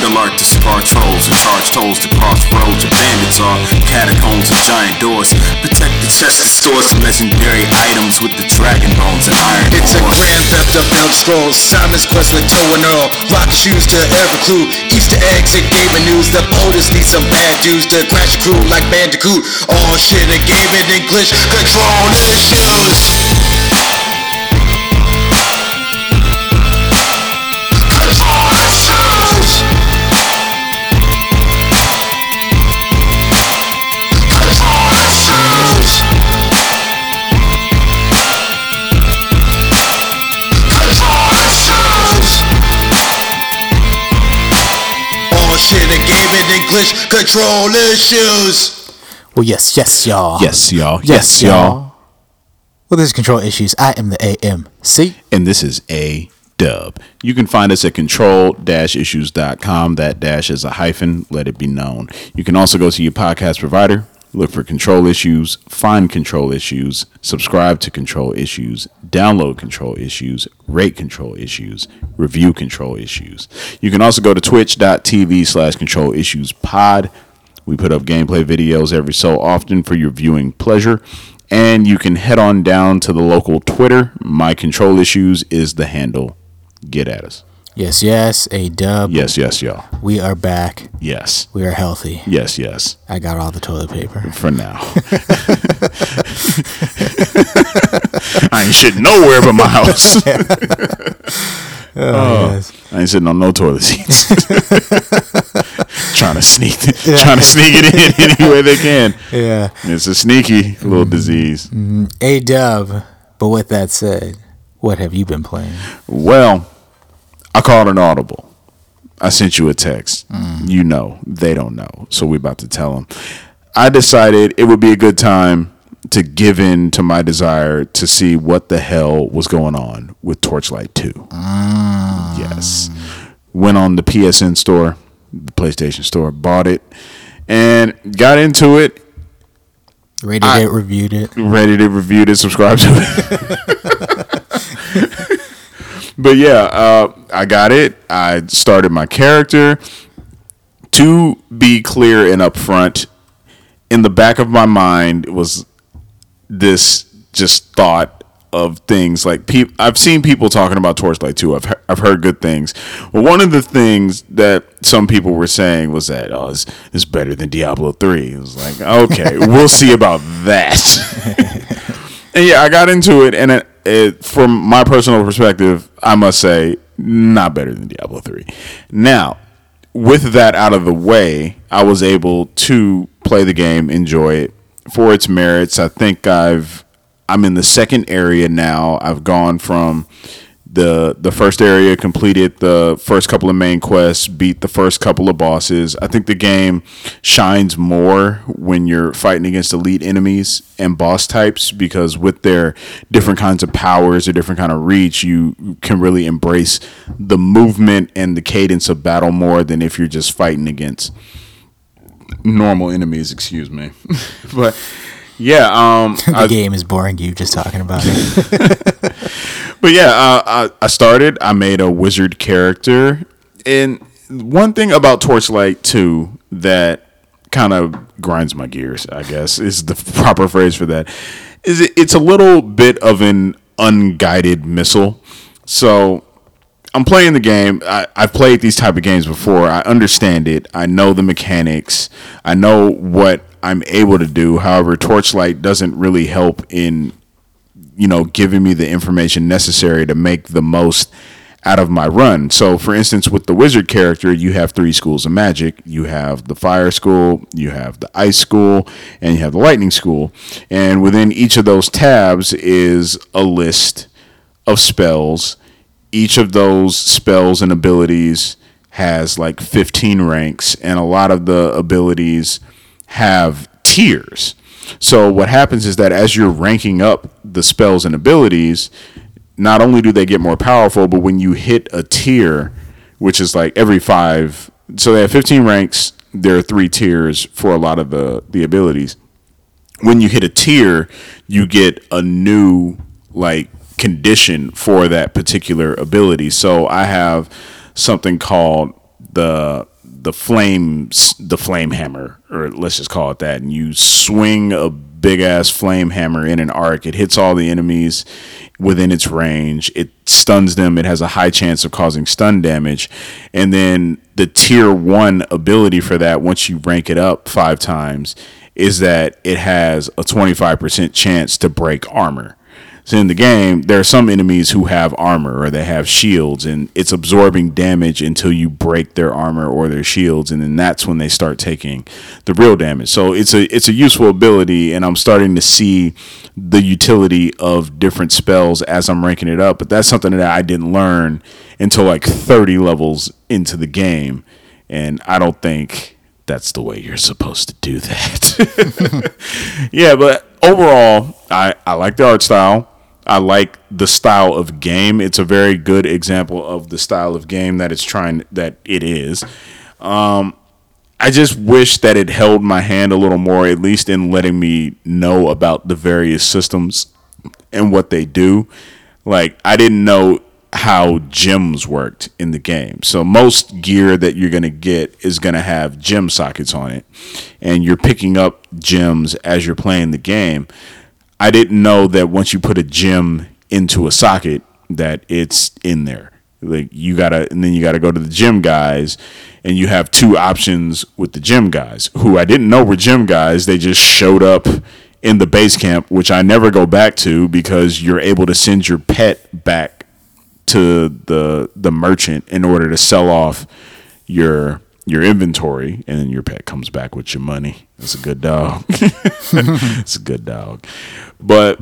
with handle to scar trolls and charge tolls to cross roads where bandits are. Catacombs with giant doors. Protect the chest stores of legendary items with the dragon bones and iron It's a grand theft of Elder Scrolls. Simon's Quest with Joe and Earl. Rock shoes to every clue. Easter eggs and gaming news. The POTUS need some bad dudes to crash crew like Bandicoot. All shit and gaming English. Control issues. Control gaming English. Control issues. Well, yes, yes, y'all. Yes, y'all. Yes, y'all. Well, this is Control Issues. I am the AMC. And this is A Dub. You can find us at control-issues.com. That dash is a hyphen, let it be known. You can also go to your podcast provider, look for Control Issues, find Control Issues, subscribe to Control Issues, download Control Issues, rate Control Issues, review Control Issues. You can also go to twitch.tv slash Control Issues Pod. We put up gameplay videos every so often for your viewing pleasure. And you can head on down to the local Twitter. My control issues is the handle. Get at us. Yes, yes, a dub. Yes, yes, y'all. We are back. Yes. We are healthy. Yes, yes. I got all the toilet paper. For now. I ain't shitting nowhere but my house. Oh, oh, yes. I ain't sitting on no toilet seats. trying to sneak trying to sneak it in any way they can. Yeah. It's a sneaky little mm-hmm. disease. Mm-hmm. A dub. But with that said, what have you been playing? Well, I called an audible. I sent you a text. Mm-hmm. You know, they don't know. So we're about to tell them. I decided it would be a good time to give in to my desire to see what the hell was going on with Torchlight 2. Ah. Yes. Went on the PSN store, the PlayStation store, bought it, and got into it. Rated I- it, reviewed it. ready to review it, subscribe to it. but yeah, uh, I got it. I started my character. To be clear and upfront, in the back of my mind was this just thought of things like peop I've seen people talking about Torchlight 2. I've he- I've heard good things. Well, one of the things that some people were saying was that oh, it's, it's better than Diablo 3. It was like, okay, we'll see about that. and yeah, I got into it, and it, from my personal perspective, I must say, not better than Diablo 3. Now, with that out of the way, I was able to play the game, enjoy it for its merits. I think I've I'm in the second area now. I've gone from the the first area, completed the first couple of main quests, beat the first couple of bosses. I think the game shines more when you're fighting against elite enemies and boss types because with their different kinds of powers or different kind of reach, you can really embrace the movement and the cadence of battle more than if you're just fighting against normal enemies, excuse me. but yeah, um The I, game is boring you just talking about it. but yeah, uh, I, I started. I made a wizard character, and one thing about Torchlight 2 that kind of grinds my gears, I guess, is the proper phrase for that. Is it, it's a little bit of an unguided missile. So I'm playing the game. I, I've played these type of games before. I understand it. I know the mechanics. I know what I'm able to do. However, Torchlight doesn't really help in you know, giving me the information necessary to make the most out of my run. So, for instance, with the wizard character, you have three schools of magic. You have the fire school, you have the ice school, and you have the lightning school. And within each of those tabs is a list of spells. Each of those spells and abilities has like 15 ranks, and a lot of the abilities have tiers. So what happens is that as you're ranking up the spells and abilities, not only do they get more powerful, but when you hit a tier, which is like every five, so they have 15 ranks. There are three tiers for a lot of the the abilities. When you hit a tier, you get a new like condition for that particular ability. So I have something called the the flames the flame hammer or let's just call it that. And you swing a big ass flame hammer in an arc. It hits all the enemies within its range. It stuns them. It has a high chance of causing stun damage. And then the tier 1 ability for that once you rank it up 5 times is that it has a 25% chance to break armor so in the game, there are some enemies who have armor or they have shields, and it's absorbing damage until you break their armor or their shields, and then that's when they start taking the real damage. So it's a it's a useful ability, and I'm starting to see the utility of different spells as I'm ranking it up. But that's something that I didn't learn until like 30 levels into the game, and I don't think that's the way you're supposed to do that. yeah, but overall, I, I like the art style. I like the style of game. It's a very good example of the style of game that it's trying that it is. Um, I just wish that it held my hand a little more, at least in letting me know about the various systems and what they do. Like I didn't know how gems worked in the game. So most gear that you're going to get is going to have gem sockets on it and you're picking up gems as you're playing the game. I didn't know that once you put a gem into a socket that it's in there. Like you gotta, and then you gotta go to the gym guys, and you have two options with the gym guys, who I didn't know were gym guys. They just showed up in the base camp, which I never go back to because you're able to send your pet back to the the merchant in order to sell off your your inventory, and then your pet comes back with your money. It's a good dog. it's a good dog. But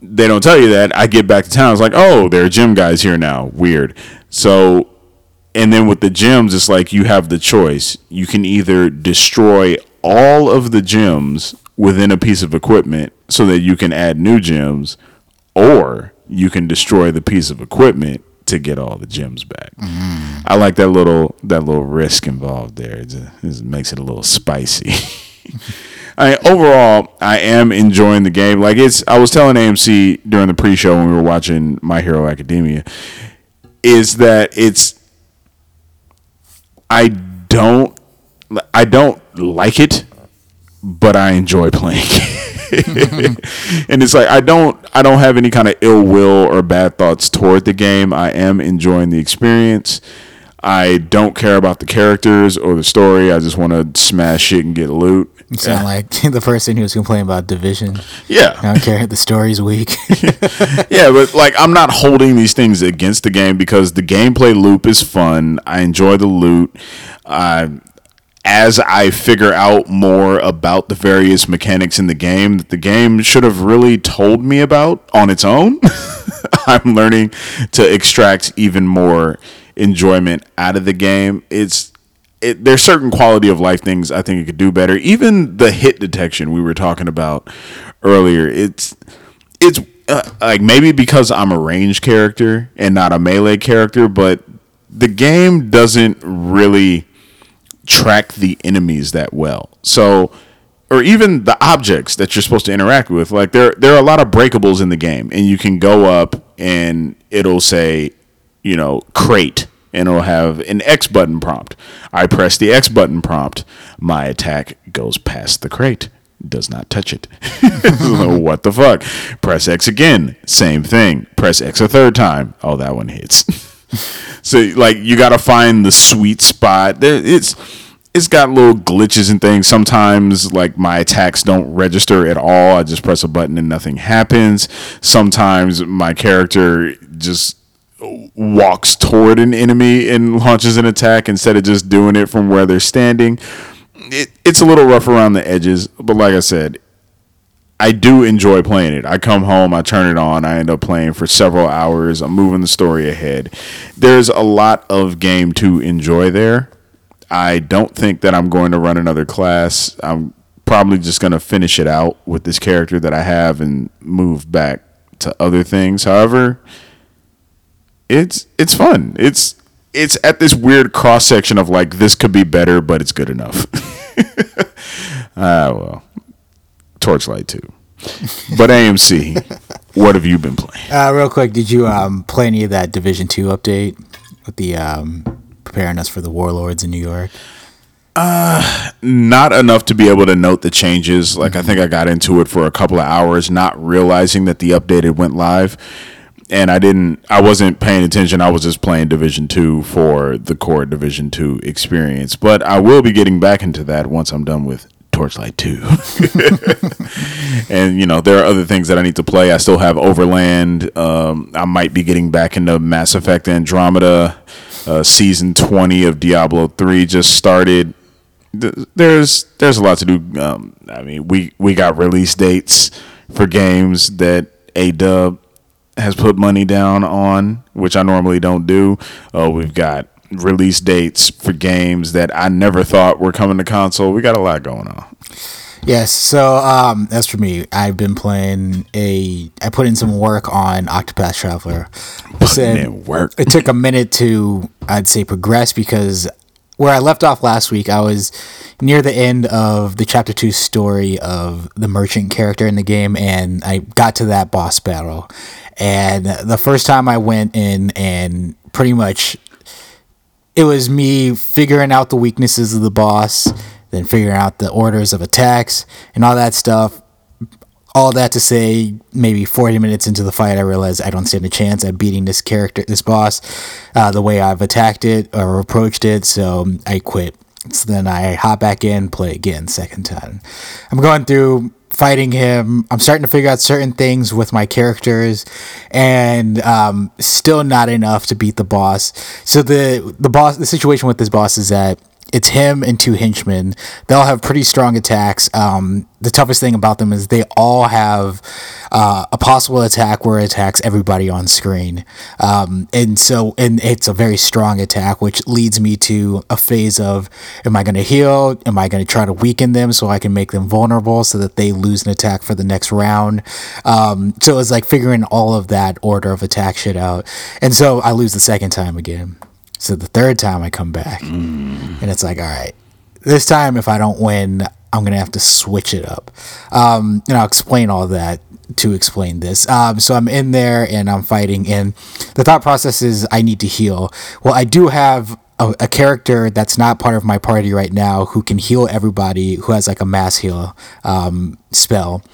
they don't tell you that. I get back to town. It's like, oh, there are gym guys here now. Weird. So, and then with the gyms, it's like you have the choice. You can either destroy all of the gyms within a piece of equipment so that you can add new gyms, or you can destroy the piece of equipment to get all the gems back. Mm. I like that little that little risk involved there. It, it makes it a little spicy. I overall I am enjoying the game. Like it's I was telling AMC during the pre-show when we were watching My Hero Academia is that it's I don't I don't like it, but I enjoy playing. and it's like I don't I don't have any kind of ill will or bad thoughts toward the game. I am enjoying the experience. I don't care about the characters or the story. I just want to smash shit and get loot. You sound yeah. like the person who was complaining about Division. Yeah. I don't care. The story's weak. yeah, but like I'm not holding these things against the game because the gameplay loop is fun. I enjoy the loot. Uh, as I figure out more about the various mechanics in the game that the game should have really told me about on its own, I'm learning to extract even more enjoyment out of the game. It's it, there's certain quality of life things I think it could do better. Even the hit detection we were talking about earlier. It's it's uh, like maybe because I'm a range character and not a melee character, but the game doesn't really track the enemies that well. So or even the objects that you're supposed to interact with. Like there there are a lot of breakables in the game and you can go up and it'll say you know, crate and it'll have an X button prompt. I press the X button prompt. My attack goes past the crate. Does not touch it. what the fuck? Press X again. Same thing. Press X a third time. Oh, that one hits. so like you got to find the sweet spot. It's it's got little glitches and things. Sometimes like my attacks don't register at all. I just press a button and nothing happens. Sometimes my character just walks toward an enemy and launches an attack instead of just doing it from where they're standing. It, it's a little rough around the edges, but like I said, I do enjoy playing it. I come home, I turn it on, I end up playing for several hours. I'm moving the story ahead. There's a lot of game to enjoy there. I don't think that I'm going to run another class. I'm probably just going to finish it out with this character that I have and move back to other things. However, it's it's fun. It's it's at this weird cross section of like this could be better, but it's good enough. Ah, uh, well, Torchlight Two. But AMC, what have you been playing? Uh, real quick, did you um, play any of that Division Two update with the um, preparing us for the warlords in New York? not enough to be able to note the changes. Like I think I got into it for a couple of hours, not realizing that the updated went live, and I didn't. I wasn't paying attention. I was just playing Division Two for the core Division Two experience. But I will be getting back into that once I'm done with Torchlight Two. and you know there are other things that I need to play. I still have Overland. Um, I might be getting back into Mass Effect Andromeda. Uh, season 20 of Diablo 3 just started there's there's a lot to do. Um, I mean, we we got release dates for games that a Dub has put money down on, which I normally don't do. Uh, we've got release dates for games that I never thought were coming to console. We got a lot going on. Yes. So um, as for me, I've been playing a. I put in some work on Octopath Traveler. Said in work. It took a minute to, I'd say, progress because where I left off last week, I was near the end of the chapter two story of the merchant character in the game, and I got to that boss battle. And the first time I went in and pretty much it was me figuring out the weaknesses of the boss, then figuring out the orders of attacks and all that stuff. All that to say, maybe 40 minutes into the fight, I realized I don't stand a chance at beating this character, this boss, uh, the way I've attacked it or approached it. So I quit. So then I hop back in, play again, second time. I'm going through fighting him. I'm starting to figure out certain things with my characters, and um, still not enough to beat the boss. So the the boss, the situation with this boss is that it's him and two henchmen. They'll have pretty strong attacks. Um, the toughest thing about them is they all have uh, a possible attack where it attacks everybody on screen. Um, and so, and it's a very strong attack, which leads me to a phase of am I going to heal? Am I going to try to weaken them so I can make them vulnerable so that they lose an attack for the next round? Um, so it's like figuring all of that order of attack shit out. And so I lose the second time again. So the third time I come back, and it's like, all right, this time if I don't win, I'm gonna have to switch it up. Um, and I'll explain all that to explain this. Um, so I'm in there and I'm fighting, and the thought process is I need to heal. Well, I do have. A, a character that's not part of my party right now who can heal everybody who has like a mass heal um, spell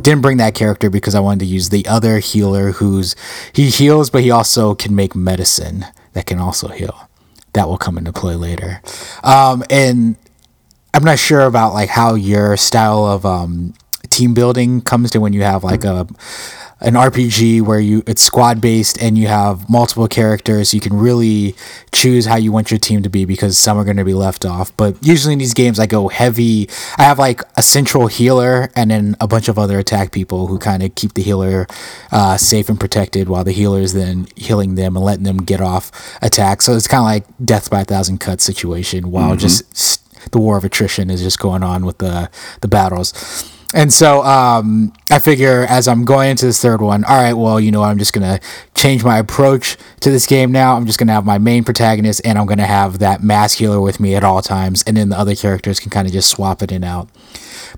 didn't bring that character because I wanted to use the other healer who's he heals, but he also can make medicine that can also heal. That will come into play later. Um, and I'm not sure about like how your style of um, team building comes to when you have like a an RPG where you it's squad based and you have multiple characters. You can really choose how you want your team to be because some are going to be left off. But usually in these games, I go heavy. I have like a central healer and then a bunch of other attack people who kind of keep the healer uh, safe and protected while the healer is then healing them and letting them get off attack. So it's kind of like death by a thousand cuts situation while just the war of attrition is just going on with the the battles. And so um, I figure as I'm going into this third one, all right, well, you know, I'm just gonna change my approach to this game now. I'm just gonna have my main protagonist, and I'm gonna have that mass healer with me at all times, and then the other characters can kind of just swap it in and out.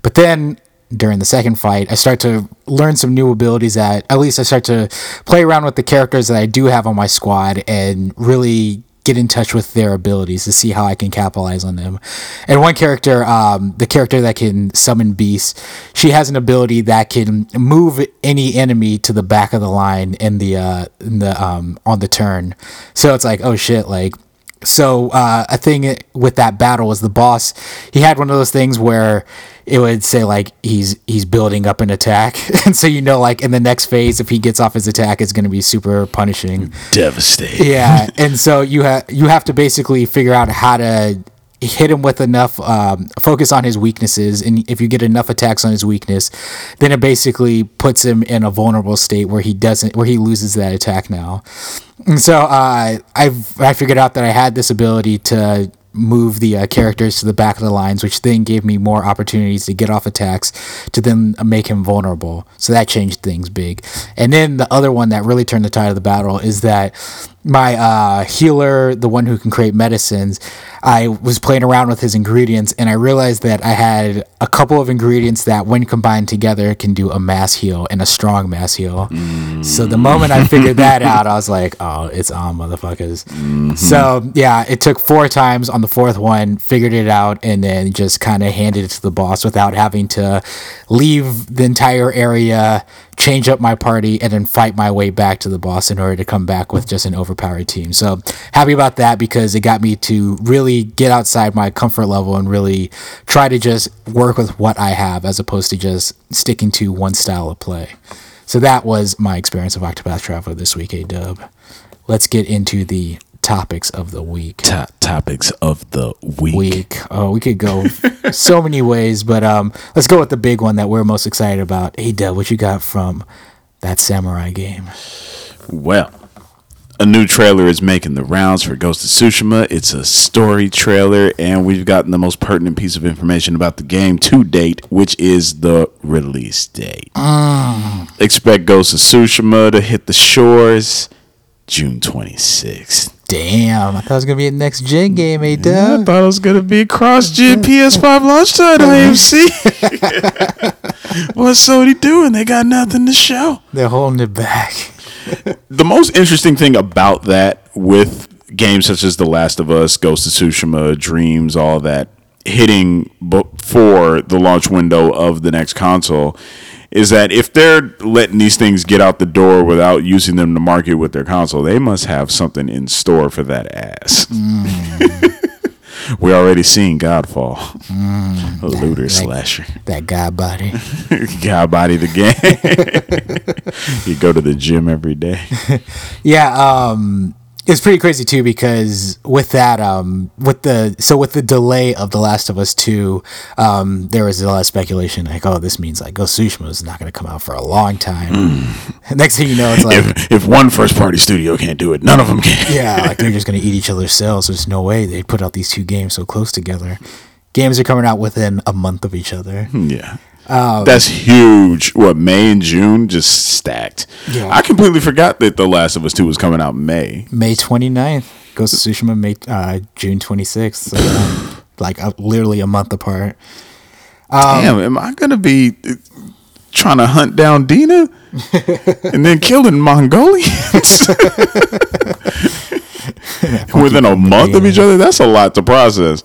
But then during the second fight, I start to learn some new abilities that at least I start to play around with the characters that I do have on my squad and really get in touch with their abilities to see how I can capitalize on them. And one character, um, the character that can summon beasts, she has an ability that can move any enemy to the back of the line in the uh, in the um, on the turn. So it's like, oh shit, like so uh, a thing with that battle was the boss. He had one of those things where it would say like he's he's building up an attack, and so you know like in the next phase, if he gets off his attack, it's going to be super punishing. Devastating. Yeah, and so you have you have to basically figure out how to hit him with enough um, focus on his weaknesses and if you get enough attacks on his weakness then it basically puts him in a vulnerable state where he doesn't where he loses that attack now and so uh, I've I figured out that I had this ability to move the uh, characters to the back of the lines, which then gave me more opportunities to get off attacks to then make him vulnerable. So that changed things big. And then the other one that really turned the tide of the battle is that my uh, healer, the one who can create medicines, I was playing around with his ingredients and I realized that I had a couple of ingredients that, when combined together, can do a mass heal and a strong mass heal. Mm. So the moment I figured that out, I was like, oh, it's on, motherfuckers. Mm-hmm. So yeah, it took four times on the fourth one, figured it out, and then just kind of handed it to the boss without having to leave the entire area change up my party, and then fight my way back to the boss in order to come back with just an overpowered team. So happy about that because it got me to really get outside my comfort level and really try to just work with what I have as opposed to just sticking to one style of play. So that was my experience of Octopath Traveler this week, A Dub. Let's get into the topics of the week. To- topics of the week. Week. Oh, we could go so many ways, but um, let's go with the big one that we're most excited about. Hey, Dub, what you got from that samurai game? Well, a new trailer is making the rounds for Ghost of Tsushima. It's a story trailer, and we've gotten the most pertinent piece of information about the game to date, which is the release date. Mm. Expect Ghost of Tsushima to hit the shores June 26th. Damn, I thought it was gonna be a next gen game, eh, yeah, I thought it was gonna be cross gen PS5 launch title, AMC. What's Sony doing? They got nothing to show. They're holding it back. The most interesting thing about that with games such as The Last of Us, Ghost of Tsushima, Dreams, all that hitting before the launch window of the next console is that if they're letting these things get out the door without using them to market with their console, they must have something in store for that ass. Mm. We're already seeing Godfall, mm, a looter that, slasher. That God body, God body, the game. you go to the gym every day. yeah, um, it's pretty crazy too because with that um with the so with the delay of the last of us 2 um there was a lot of speculation like oh this means like ghost tsushima is not going to come out for a long time. Mm. next thing you know it's like if, if one first party studio can't do it none of them can. Yeah like they're just going to eat each other's sales there's no way they put out these two games so close together. Games are coming out within a month of each other. Yeah um, That's huge. What May and June just stacked. Yeah. I completely forgot that The Last of Us Two was coming out May. May 29th. Ghost of Tsushima May uh, June 26th. So, um, like uh, literally a month apart. Um, Damn, am I gonna be uh, trying to hunt down Dina and then killing Mongolians within a month of each other? That's a lot to process.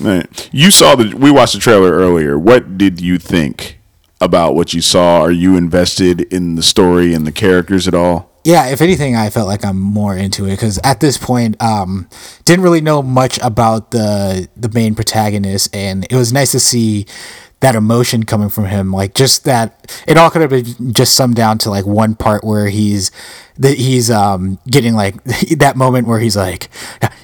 You saw the. We watched the trailer earlier. What did you think about what you saw? Are you invested in the story and the characters at all? Yeah, if anything, I felt like I'm more into it because at this point, um, didn't really know much about the the main protagonist, and it was nice to see that emotion coming from him like just that it all could have been just summed down to like one part where he's that he's um getting like that moment where he's like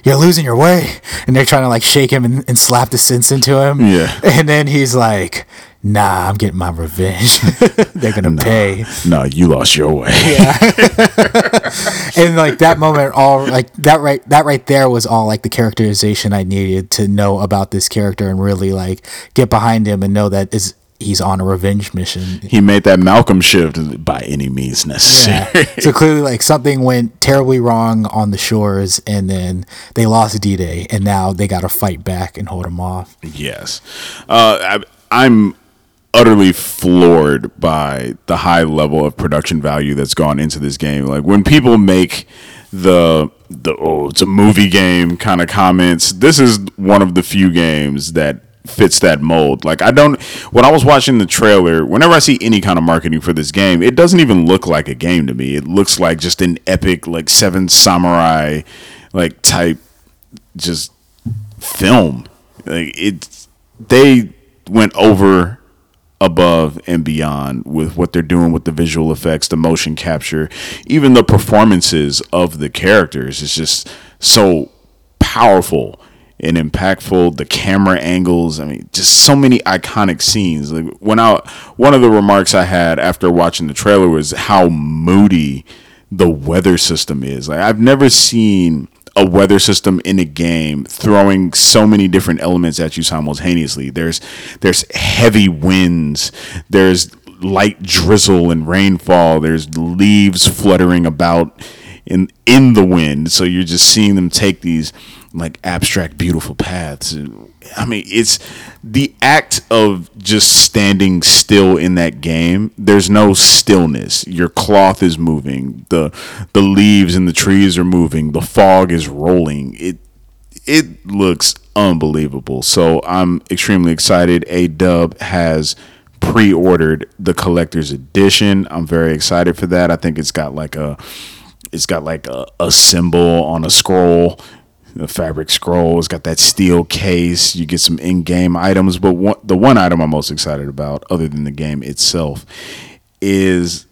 you're losing your way and they're trying to like shake him and, and slap the sense into him. Yeah. And then he's like nah, I'm getting my revenge. They're gonna nah, pay. No, nah, you lost your way. yeah. and like that moment, all like that right, that right there was all like the characterization I needed to know about this character and really like get behind him and know that is he's on a revenge mission. He made that Malcolm shift by any means necessary. Yeah. So clearly, like something went terribly wrong on the shores, and then they lost D Day, and now they got to fight back and hold him off. Yes, uh, I, I'm utterly floored by the high level of production value that's gone into this game. Like when people make the the oh it's a movie game kind of comments, this is one of the few games that fits that mold. Like I don't when I was watching the trailer, whenever I see any kind of marketing for this game, it doesn't even look like a game to me. It looks like just an epic like seven samurai like type just film. Like it they went over above and beyond with what they're doing with the visual effects, the motion capture, even the performances of the characters. It's just so powerful and impactful. The camera angles, I mean, just so many iconic scenes. Like when I one of the remarks I had after watching the trailer was how moody the weather system is. Like I've never seen a weather system in a game throwing so many different elements at you simultaneously. There's there's heavy winds, there's light drizzle and rainfall, there's leaves fluttering about in in the wind. So you're just seeing them take these like abstract beautiful paths. I mean it's the act of just standing still in that game there's no stillness. Your cloth is moving. The the leaves and the trees are moving. The fog is rolling. It it looks unbelievable. So i'm extremely excited. A dub has pre-ordered the collector's edition. I'm very excited for that. I think it's got like a it's got like a, a symbol on a scroll the fabric scroll. It's got that steel case. You get some in-game items, but one, the one item I'm most excited about, other than the game itself, is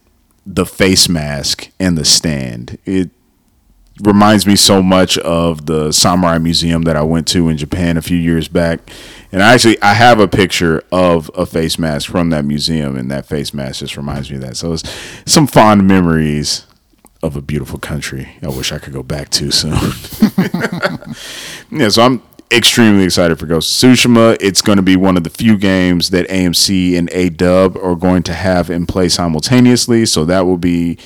the face mask and the stand. It reminds me so much of the samurai museum that I went to in Japan a few years back. And I actually I have a picture of a face mask from that museum and that face mask just reminds me of that. So it's some fond memories of a beautiful country. I wish I could go back to soon. yeah, so I'm extremely excited for Ghost of Tsushima. It's going to be one of the few games that AMC and A Dub are going to have in play simultaneously. So that will be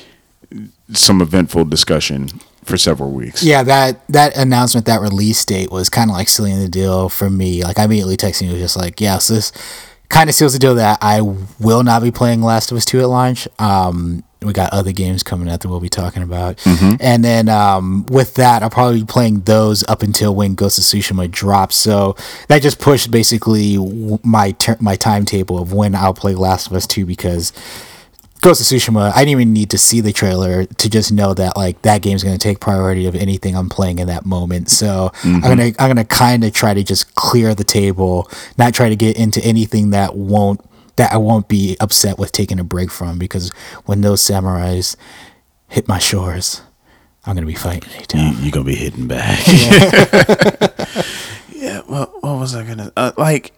some eventful discussion for several weeks. Yeah, that that announcement, that release date was kind of like sealing the deal for me. Like I immediately texting you, just like, yeah, so this kind of seals the deal that I will not be playing Last of Us Two at launch. Um, we got other games coming out that we'll be talking about. Mm-hmm. And then um, with that, I'll probably be playing those up until when Ghost of Tsushima drops. So that just pushed basically my ter- my timetable of when I'll play Last of Us 2 because Ghost of Tsushima, I didn't even need to see the trailer to just know that like that game's going to take priority of anything I'm playing in that moment. So mm-hmm. I'm gonna I'm gonna kind of try to just clear the table, not try to get into anything that won't that I won't be upset with taking a break from because when those samurais hit my shores, I'm gonna be fighting You, you're gonna be hitting back. Yeah. yeah. Well, what was I gonna uh, like?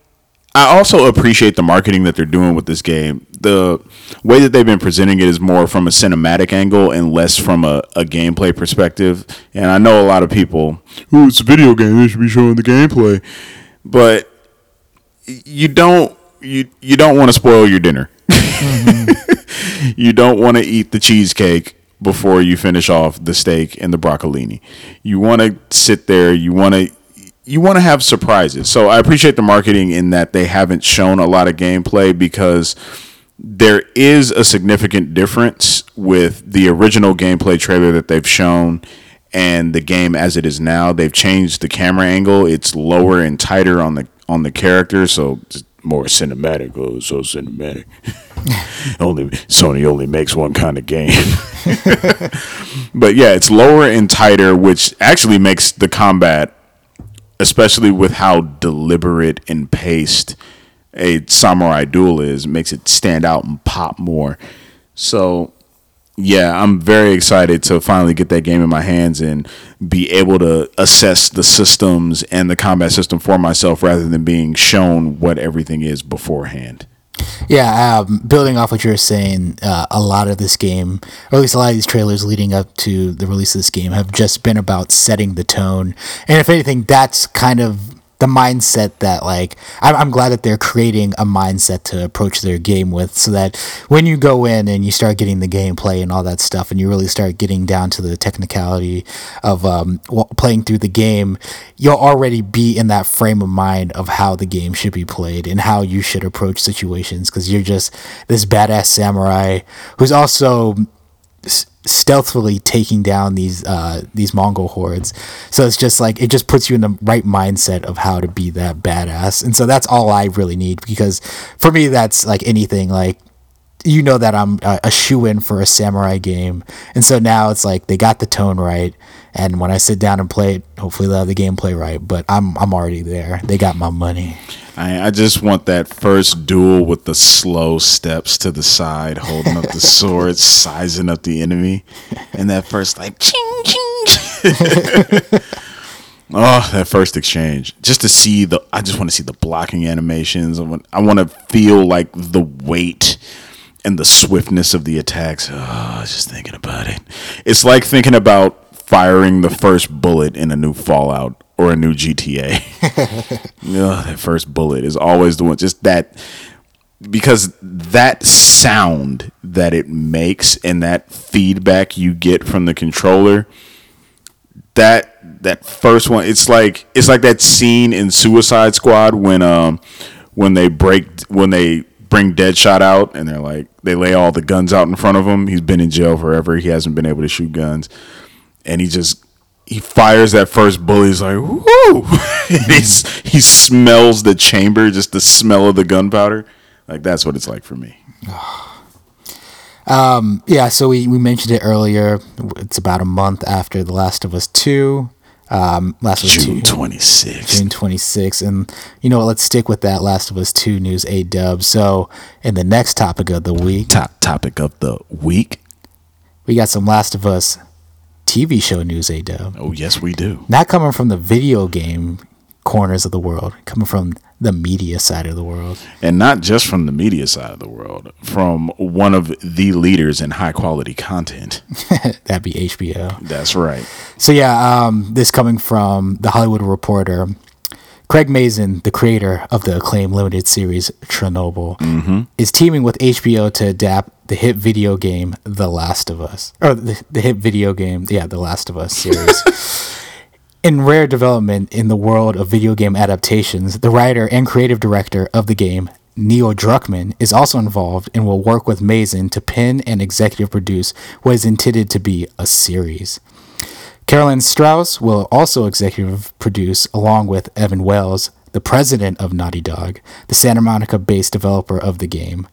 I also appreciate the marketing that they're doing with this game. The way that they've been presenting it is more from a cinematic angle and less from a, a gameplay perspective. And I know a lot of people, oh, it's a video game, they should be showing the gameplay. But you don't you you don't want to spoil your dinner. Mm-hmm. you don't want to eat the cheesecake before you finish off the steak and the broccolini. You want to sit there. You want to you want to have surprises. So I appreciate the marketing in that they haven't shown a lot of gameplay because there is a significant difference with the original gameplay trailer that they've shown and the game as it is now. They've changed the camera angle. It's lower and tighter on the on the character, so more cinematic. Oh, so cinematic. only Sony only makes one kind of game. but yeah, it's lower and tighter, which actually makes the combat, especially with how deliberate and paced a samurai duel is, makes it stand out and pop more. So yeah, I'm very excited to finally get that game in my hands and be able to assess the systems and the combat system for myself rather than being shown what everything is beforehand. Yeah, um, building off what you were saying, uh, a lot of this game, or at least a lot of these trailers leading up to the release of this game, have just been about setting the tone. And if anything, that's kind of the mindset that like I'm, I'm glad that they're creating a mindset to approach their game with so that when you go in and you start getting the gameplay and all that stuff and you really start getting down to the technicality of um, playing through the game you'll already be in that frame of mind of how the game should be played and how you should approach situations because you're just this badass samurai who's also stealthily taking down these uh, these Mongol hordes. So it's just like it just puts you in the right mindset of how to be that badass. And so that's all I really need because for me that's like anything like you know that I'm a, a shoe in for a samurai game. And so now it's like they got the tone right and when I sit down and play it, hopefully they'll have the gameplay right, but I'm I'm already there. They got my money. I, I just want that first duel with the slow steps to the side, holding up the sword, sizing up the enemy, and that first like ching ching. oh, that first exchange! Just to see the, I just want to see the blocking animations. I want, I want to feel like the weight and the swiftness of the attacks. Oh, I was just thinking about it. It's like thinking about firing the first bullet in a new Fallout or a new GTA. Ugh, that first bullet is always the one. Just that because that sound that it makes and that feedback you get from the controller that that first one, it's like it's like that scene in Suicide Squad when um when they break when they bring Deadshot out and they're like they lay all the guns out in front of him. He's been in jail forever. He hasn't been able to shoot guns, and he just he fires that first bullet. He's like, "Whoo!" he's, he smells the chamber, just the smell of the gunpowder. Like that's what it's like for me. Um, yeah, so we, we mentioned it earlier. It's about a month after The Last of Us 2. Um, Last of Us 2. June twenty sixth. June 26th. And you know what? Let's stick with that Last of Us 2 news, A dub. So, in the next topic of the week, Top topic of the week. we got some Last of Us TV show news, A dub. Oh yes, we do. Not coming from the video game corners of the world, coming from the media side of the world. And not just from the media side of the world, from one of the leaders in high quality content. That'd be HBO. That's right. So yeah, um, this coming from the Hollywood Reporter. Craig Mazin, the creator of the acclaimed limited series Chernobyl, is teaming with HBO to adapt the hit video game The Last of Us, or the, the hit video game, yeah, The Last of Us series. in rare development in the world of video game adaptations, the writer and creative director of the game, Neil Druckmann, is also involved and will work with Mazin to pen and executive produce what is intended to be a series. Carolyn Strauss will also executive produce, along with Evan Wells, the president of Naughty Dog, the Santa Monica based developer of the game.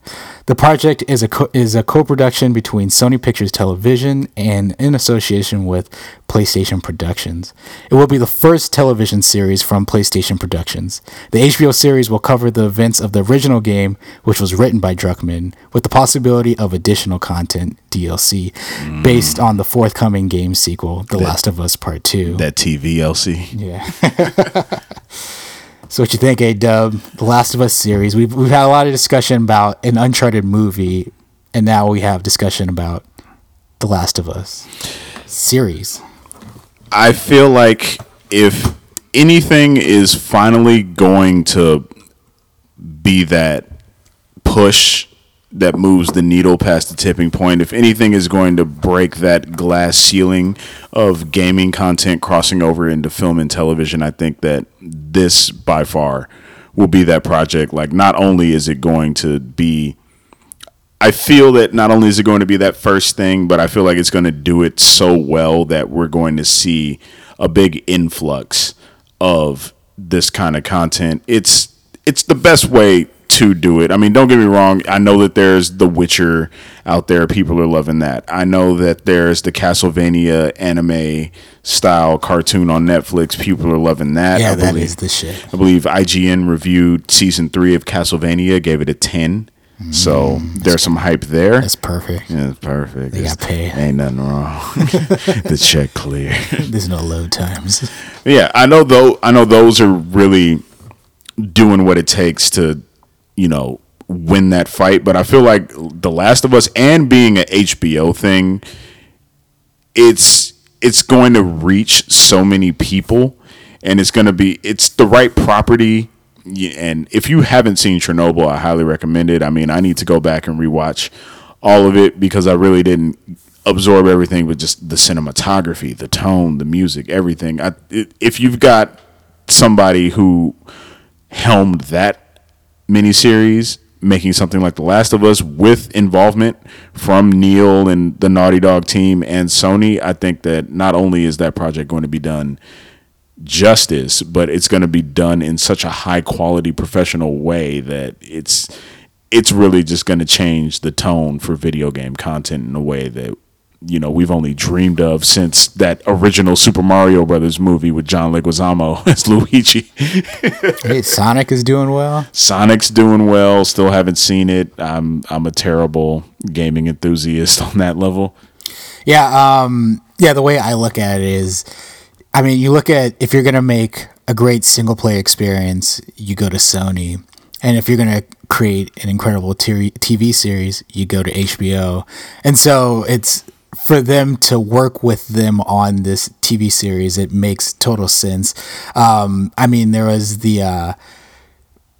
The project is a, co- is a co production between Sony Pictures Television and in association with PlayStation Productions. It will be the first television series from PlayStation Productions. The HBO series will cover the events of the original game, which was written by Druckmann, with the possibility of additional content, DLC, mm. based on the forthcoming game sequel, The Last of Us Part 2. That TVLC. Yeah. so what you think, A Dub? The Last of Us series. We've we've had a lot of discussion about an Uncharted movie, and now we have discussion about The Last of Us series. I feel like if anything is finally going to be that push that moves the needle past the tipping point, if anything is going to break that glass ceiling of gaming content crossing over into film and television, I think that this by far will be that project. Like, not only is it going to be I feel that not only is it going to be that first thing, but I feel like it's going to do it so well that we're going to see a big influx of this kind of content. It's it's the best way to do it. I mean, don't get me wrong. I know that there's The Witcher out there. People are loving that. I know that there's the Castlevania anime style cartoon on Netflix. People are loving that. Yeah, I that believe- is the shit. I believe IGN reviewed season three of Castlevania, gave it a 10. So mm, there's some hype there. That's perfect. Yeah, it's perfect. They got paid. Ain't nothing wrong. the check clear. There's no load times. yeah, I know though I know those are really doing what it takes to, you know, win that fight, but I feel like The Last of Us and being an HBO thing, it's it's going to reach so many people and it's going to be it's the right property and if you haven't seen Chernobyl, I highly recommend it. I mean, I need to go back and rewatch all of it because I really didn't absorb everything with just the cinematography, the tone, the music, everything. I if you've got somebody who helmed that miniseries, making something like The Last of Us with involvement from Neil and the Naughty Dog team and Sony, I think that not only is that project going to be done justice, but it's going to be done in such a high quality professional way that it's it's really just going to change the tone for video game content in a way that you know we've only dreamed of since that original Super Mario Brothers movie with John Leguizamo as Luigi. hey, Sonic is doing well. Sonic's doing well. Still haven't seen it. I'm I'm a terrible gaming enthusiast on that level. Yeah, um, yeah. The way I look at it is, I mean, you look at if you're gonna make a great single play experience, you go to Sony, and if you're gonna create an incredible TV series, you go to HBO. And so it's for them to work with them on this TV series. It makes total sense. Um, I mean, there was the uh,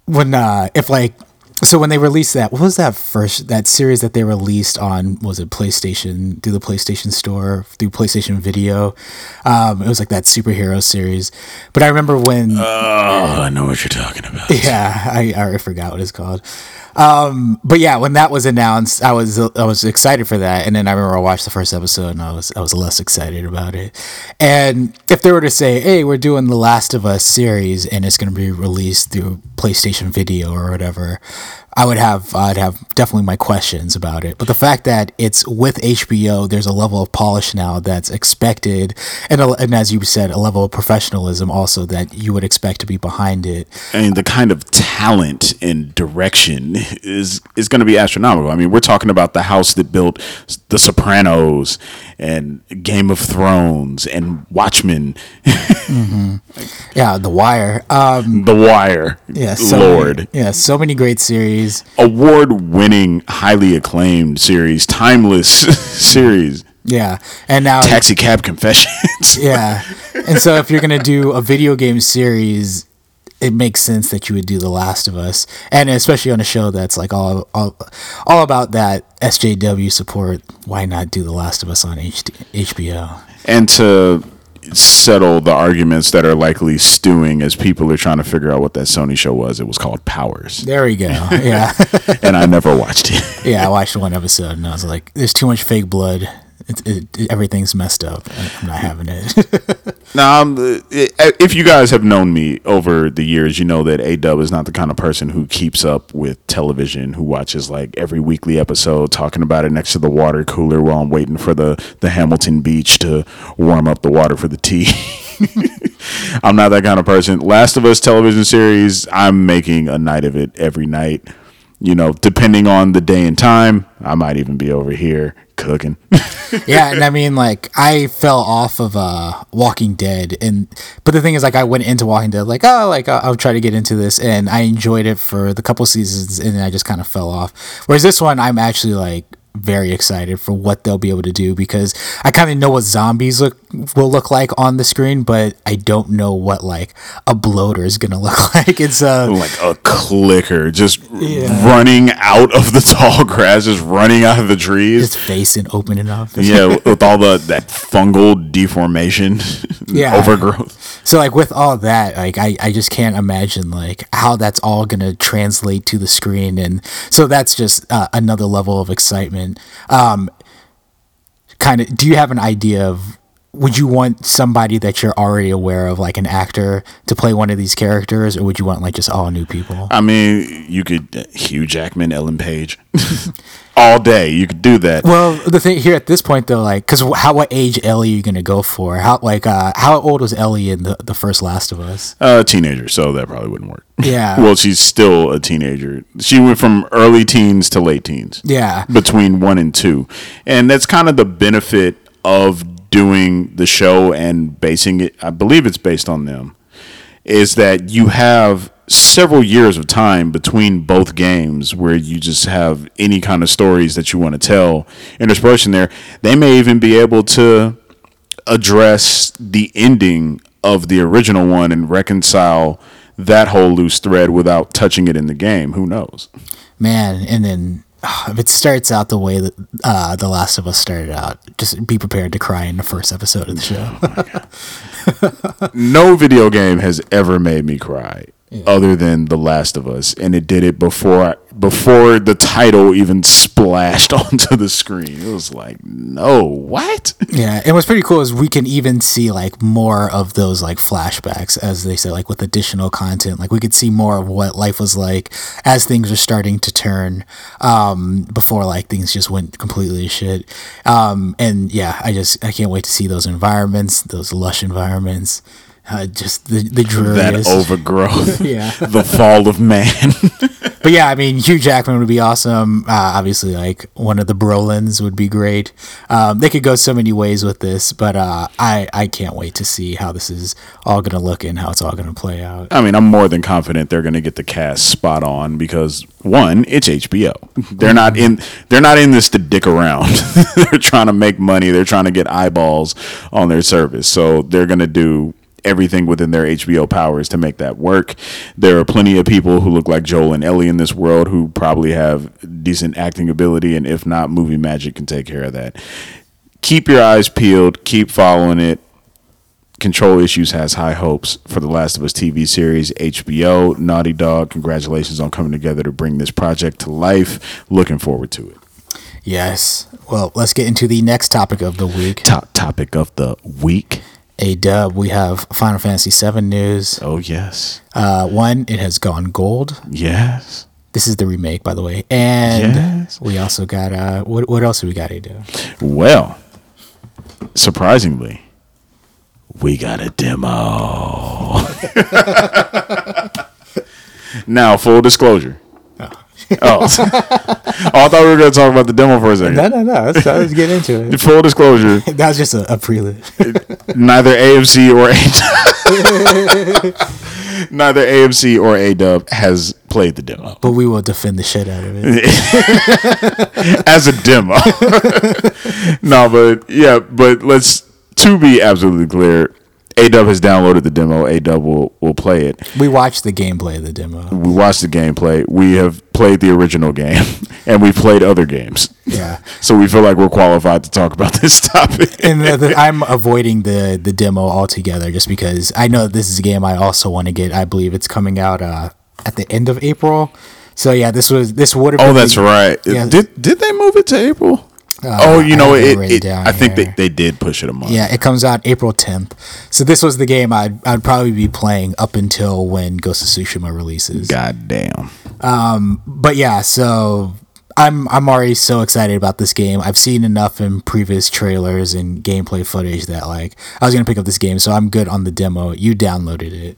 when uh, if like so when they released that, what was that first that series that they released on? Was it PlayStation through the PlayStation Store through PlayStation Video? Um, it was like that superhero series. But I remember when. Oh, I know what you're talking about. Yeah, I, I forgot what it's called. Um, but yeah, when that was announced, I was I was excited for that, and then I remember I watched the first episode and I was I was less excited about it. And if they were to say, "Hey, we're doing the Last of Us series and it's going to be released through PlayStation Video or whatever," I would have I'd have definitely my questions about it. But the fact that it's with HBO, there's a level of polish now that's expected, and a, and as you said, a level of professionalism also that you would expect to be behind it. Mean, the kind of talent and direction is is going to be astronomical. I mean, we're talking about the house that built The Sopranos and Game of Thrones and Watchmen, Yeah, The Wire. Um, The Wire. yeah, so Lord. many, yeah, so many great series. Award-winning, highly acclaimed series, timeless series. Yeah, and now Taxi Cab Confessions. yeah, and so if you're gonna do a video game series, it makes sense that you would do The Last of Us, and especially on a show that's like all all, all about that SJW support. Why not do The Last of Us on HD, HBO? and to settle the arguments that are likely stewing as people are trying to figure out what that Sony show was. It was called Powers, There we go. Yeah, and I never watched it. yeah. I watched one episode and I was like, "There's too much fake blood. It, it, it- everything's messed up. I'm not having it." Now, um, uh, if you guys have known me over the years, you know that A Dub is not the kind of person who keeps up with television, who watches like every weekly episode, talking about it next to the water cooler while I'm waiting for the, the Hamilton beach to warm up the water for the tea. I'm not that kind of person. Last of Us television series, I'm making a night of it every night. You know, depending on the day and time, I might even be over here cooking. yeah, and I mean, like, I fell off of uh, Walking Dead, and but the thing is, like, I went into Walking Dead, like, oh, like I'll, try to get into this, and I enjoyed it for the couple seasons, and then I just kind of fell off. Whereas this one, I'm actually like very excited for what they'll be able to do because I kind of know what zombies look will look like on the screen, but I don't know what like a bloater is gonna look like. It's uh, like a clicker just Yeah. running out of the tall grass, just running out of the trees. its face and opening up. yeah, with all the that fungal deformation, Yeah. overgrowth. So like with all that, like I, I just can't imagine like how that's all gonna translate to the screen, and so that's just uh, another level of excitement. Um, kind of, do you have an idea of? Would you want somebody that you're already aware of, like an actor, to play one of these characters, or would you want like just all new people? I mean, you could uh, Hugh Jackman, Ellen Page, all day. You could do that. Well, the thing here at this point though, like, because how what age Ellie are you gonna go for? How like uh how old was Ellie in the the first Last of Us? Uh, teenager, so that probably wouldn't work. Yeah. well, she's still a teenager. She went from early teens to late teens. Yeah. between one and two. And that's kind of the benefit of doing the show and basing it, I believe it's based on them, is that you have several years of time between both games where you just have any kind of stories that you want to tell interspersed in there. They may even be able to address the ending of the original one and reconcile that whole loose thread without touching it in the game. Who knows? man and then if it starts out the way that uh, the last of us started out just be prepared to cry in the first episode of the show. No video game has ever made me cry other than The Last of Us, and it did it before before the title even splashed onto the screen. It was like, no, what? yeah and what's pretty cool is we can even see like more of those like flashbacks as they say like with additional content like we could see more of what life was like as things are starting to turn um before like things just went completely shit um and yeah i just i can't wait to see those environments those lush environments uh, just the the That overgrowth, Yeah. the fall of man. But yeah, I mean, Hugh Jackman would be awesome. Uh, obviously, like one of the Brolins would be great. Um, they could go so many ways with this, but uh, I I can't wait to see how this is all gonna look and how it's all gonna play out. I mean, I'm more than confident they're going to get the cast spot on because one, it's HBO. They're not in. They're not in this to dick around. they're trying to make money. They're trying to get eyeballs on their service. So they're going to do everything within their HBO powers to make that work. There are plenty of people who look like Joel and Ellie in this world who probably have decent acting ability, and if not, movie magic can take care of that. Keep your eyes peeled, keep following it. Control Issues has high hopes for the Last of Us TV series. HBO, Naughty Dog, congratulations on coming together to bring this project to life. Looking forward to it. Yes. Well, let's get into the next topic of the week. Top topic of the week. A dub. We have Final Fantasy VII news. Oh, yes. Uh, one, it has gone gold. Yes. This is the remake, by the way. And Yes. we also got uh, what? What else do we got to do? Well, surprisingly, we got a demo. now, full disclosure. Oh. oh, I thought we were going to talk about the demo for a second. no, no. Let's, uh, let's get into it. Full disclosure, That was just a, a prelude. neither AMC or A neither AMC or ADub has played the demo but we will defend the shit out of it. as a demo. no, but yeah, but let's to be absolutely clear, ADub has downloaded the demo. ADub will will play it. We watched the gameplay of the demo. We watched the gameplay. We have played the original game, and we played other games. Yeah. So we feel like we're qualified to talk about this topic. And the, the, I'm avoiding the the demo altogether just because I know this is a game I also want to get. I believe it's coming out uh, at the end of April. So yeah, this was this would have. Oh, that's the- right. Yeah. Did did they move it to April? Uh, oh, you know it it. I think they, here. they did push it a month. Yeah, it comes out April 10th. So this was the game I'd I'd probably be playing up until when Ghost of Tsushima releases. God damn. But yeah, so I'm I'm already so excited about this game. I've seen enough in previous trailers and gameplay footage that like I was gonna pick up this game, so I'm good on the demo. You downloaded it.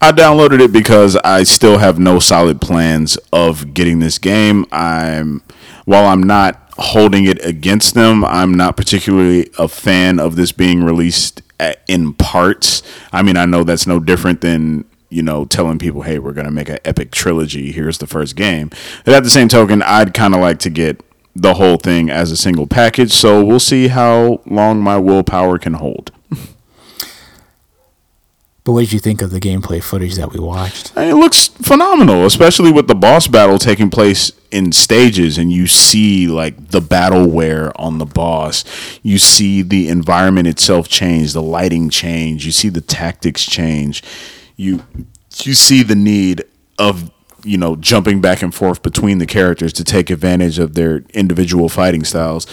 I downloaded it because I still have no solid plans of getting this game. I'm while I'm not holding it against them, I'm not particularly a fan of this being released in parts. I mean, I know that's no different than you know telling people, "Hey, we're going to make an epic trilogy. Here's the first game." But at the same token, I'd kind of like to get the whole thing as a single package. So we'll see how long my willpower can hold. But what did you think of the gameplay footage that we watched? It looks phenomenal, especially with the boss battle taking place in stages, and you see like the battle wear on the boss. You see the environment itself change, the lighting change. You see the tactics change. You you see the need of you know jumping back and forth between the characters to take advantage of their individual fighting styles.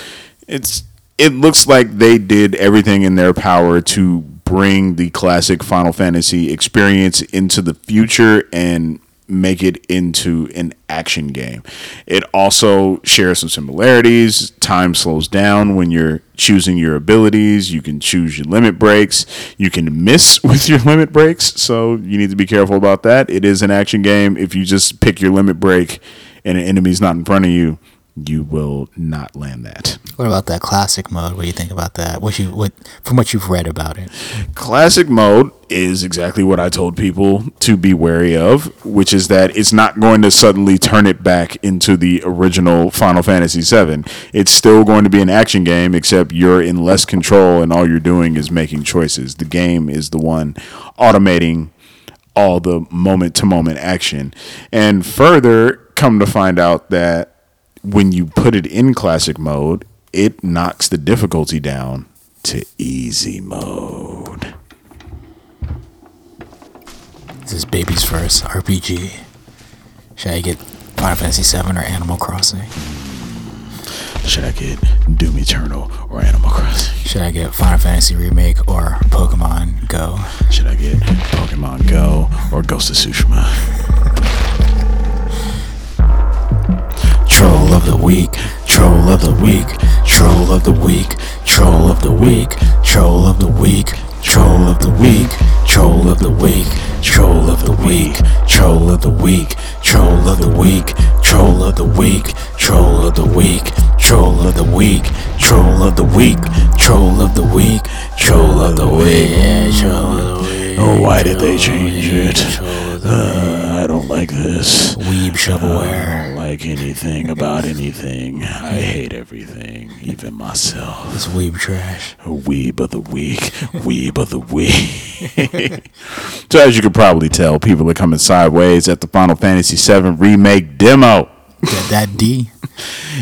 It's it looks like they did everything in their power to bring the classic Final Fantasy experience into the future and make it into an action game. It also shares some similarities. Time slows down when you're choosing your abilities. You can choose your limit breaks. You can miss with your limit breaks, so you need to be careful about that. It is an action game. If you just pick your limit break and an enemy's not in front of you, you will not land that. What about that classic mode? What do you think about that? What you what from what you've read about it? Classic mode is exactly what I told people to be wary of, which is that it's not going to suddenly turn it back into the original Final Fantasy VII. It's still going to be an action game, except you're in less control and all you're doing is making choices. The game is the one automating all the moment to moment action. And further, come to find out that when you put it in classic mode, it knocks the difficulty down to easy mode. This is baby's first RPG. Should I get Final Fantasy VII or Animal Crossing? Should I get Doom Eternal or Animal Crossing? Should I get Final Fantasy Remake or Pokemon Go? Should I get Pokemon Go or Ghost of Tsushima? Troll of the week, troll of the week, troll of the week, troll of the week, troll of the week, troll of the week, troll of the week, troll of the week, troll of the week, troll of the week, troll of the week, troll of the week, troll of the week, troll of the week, troll of the week, troll of the week, troll of the week. Oh, why did they change it? Uh, I don't like this. Weeb shovelware. Like anything about anything. I hate everything, even myself. It's weeb trash. A weeb of the week, weeb of the week. so as you can probably tell, people are coming sideways at the Final Fantasy VII remake demo. That, that D.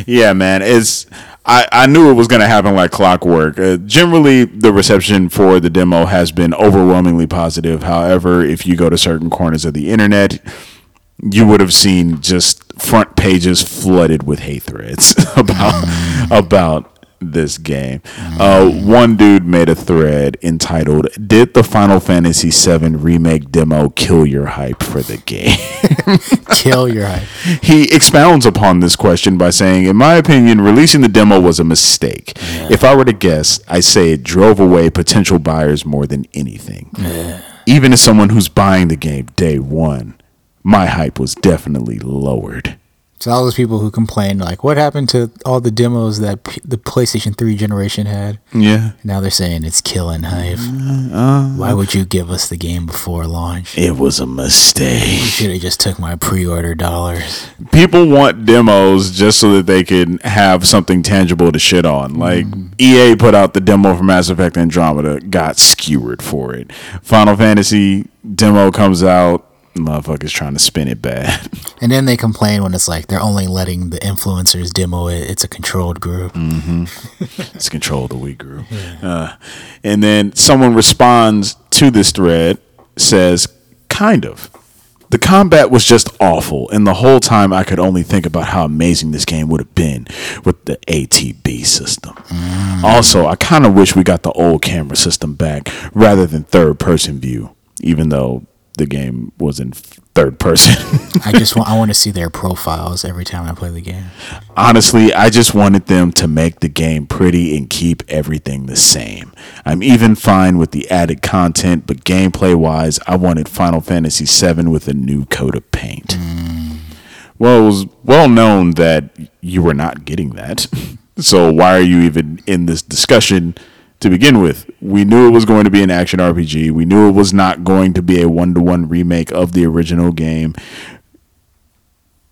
Yeah, man, it's. I, I knew it was going to happen like clockwork. Uh, generally, the reception for the demo has been overwhelmingly positive. However, if you go to certain corners of the internet, you would have seen just front pages flooded with hate threads about about this game. Uh, one dude made a thread entitled "Did the Final Fantasy VII remake demo kill your hype for the game?" Kill your hype. he expounds upon this question by saying, In my opinion, releasing the demo was a mistake. If I were to guess, I say it drove away potential buyers more than anything. Even as someone who's buying the game day one, my hype was definitely lowered. So all those people who complained, like, what happened to all the demos that P- the PlayStation 3 generation had? Yeah. Now they're saying it's killing hype. Uh, Why would you give us the game before launch? It was a mistake. Should have just took my pre-order dollars. People want demos just so that they can have something tangible to shit on. Like EA put out the demo for Mass Effect Andromeda, got skewered for it. Final Fantasy demo comes out, motherfuckers trying to spin it bad. And then they complain when it's like they're only letting the influencers demo it. It's a controlled group. it's controlled the Wii group. Uh, and then someone responds to this thread, says, kind of. The combat was just awful, and the whole time I could only think about how amazing this game would have been with the ATB system. Also, I kind of wish we got the old camera system back rather than third person view, even though the game was in third person. I just want I want to see their profiles every time I play the game. Honestly, I just wanted them to make the game pretty and keep everything the same. I'm even fine with the added content, but gameplay wise, I wanted Final Fantasy VII with a new coat of paint. Mm. Well, it was well known that you were not getting that. so why are you even in this discussion to begin with? We knew it was going to be an action RPG. We knew it was not going to be a one to one remake of the original game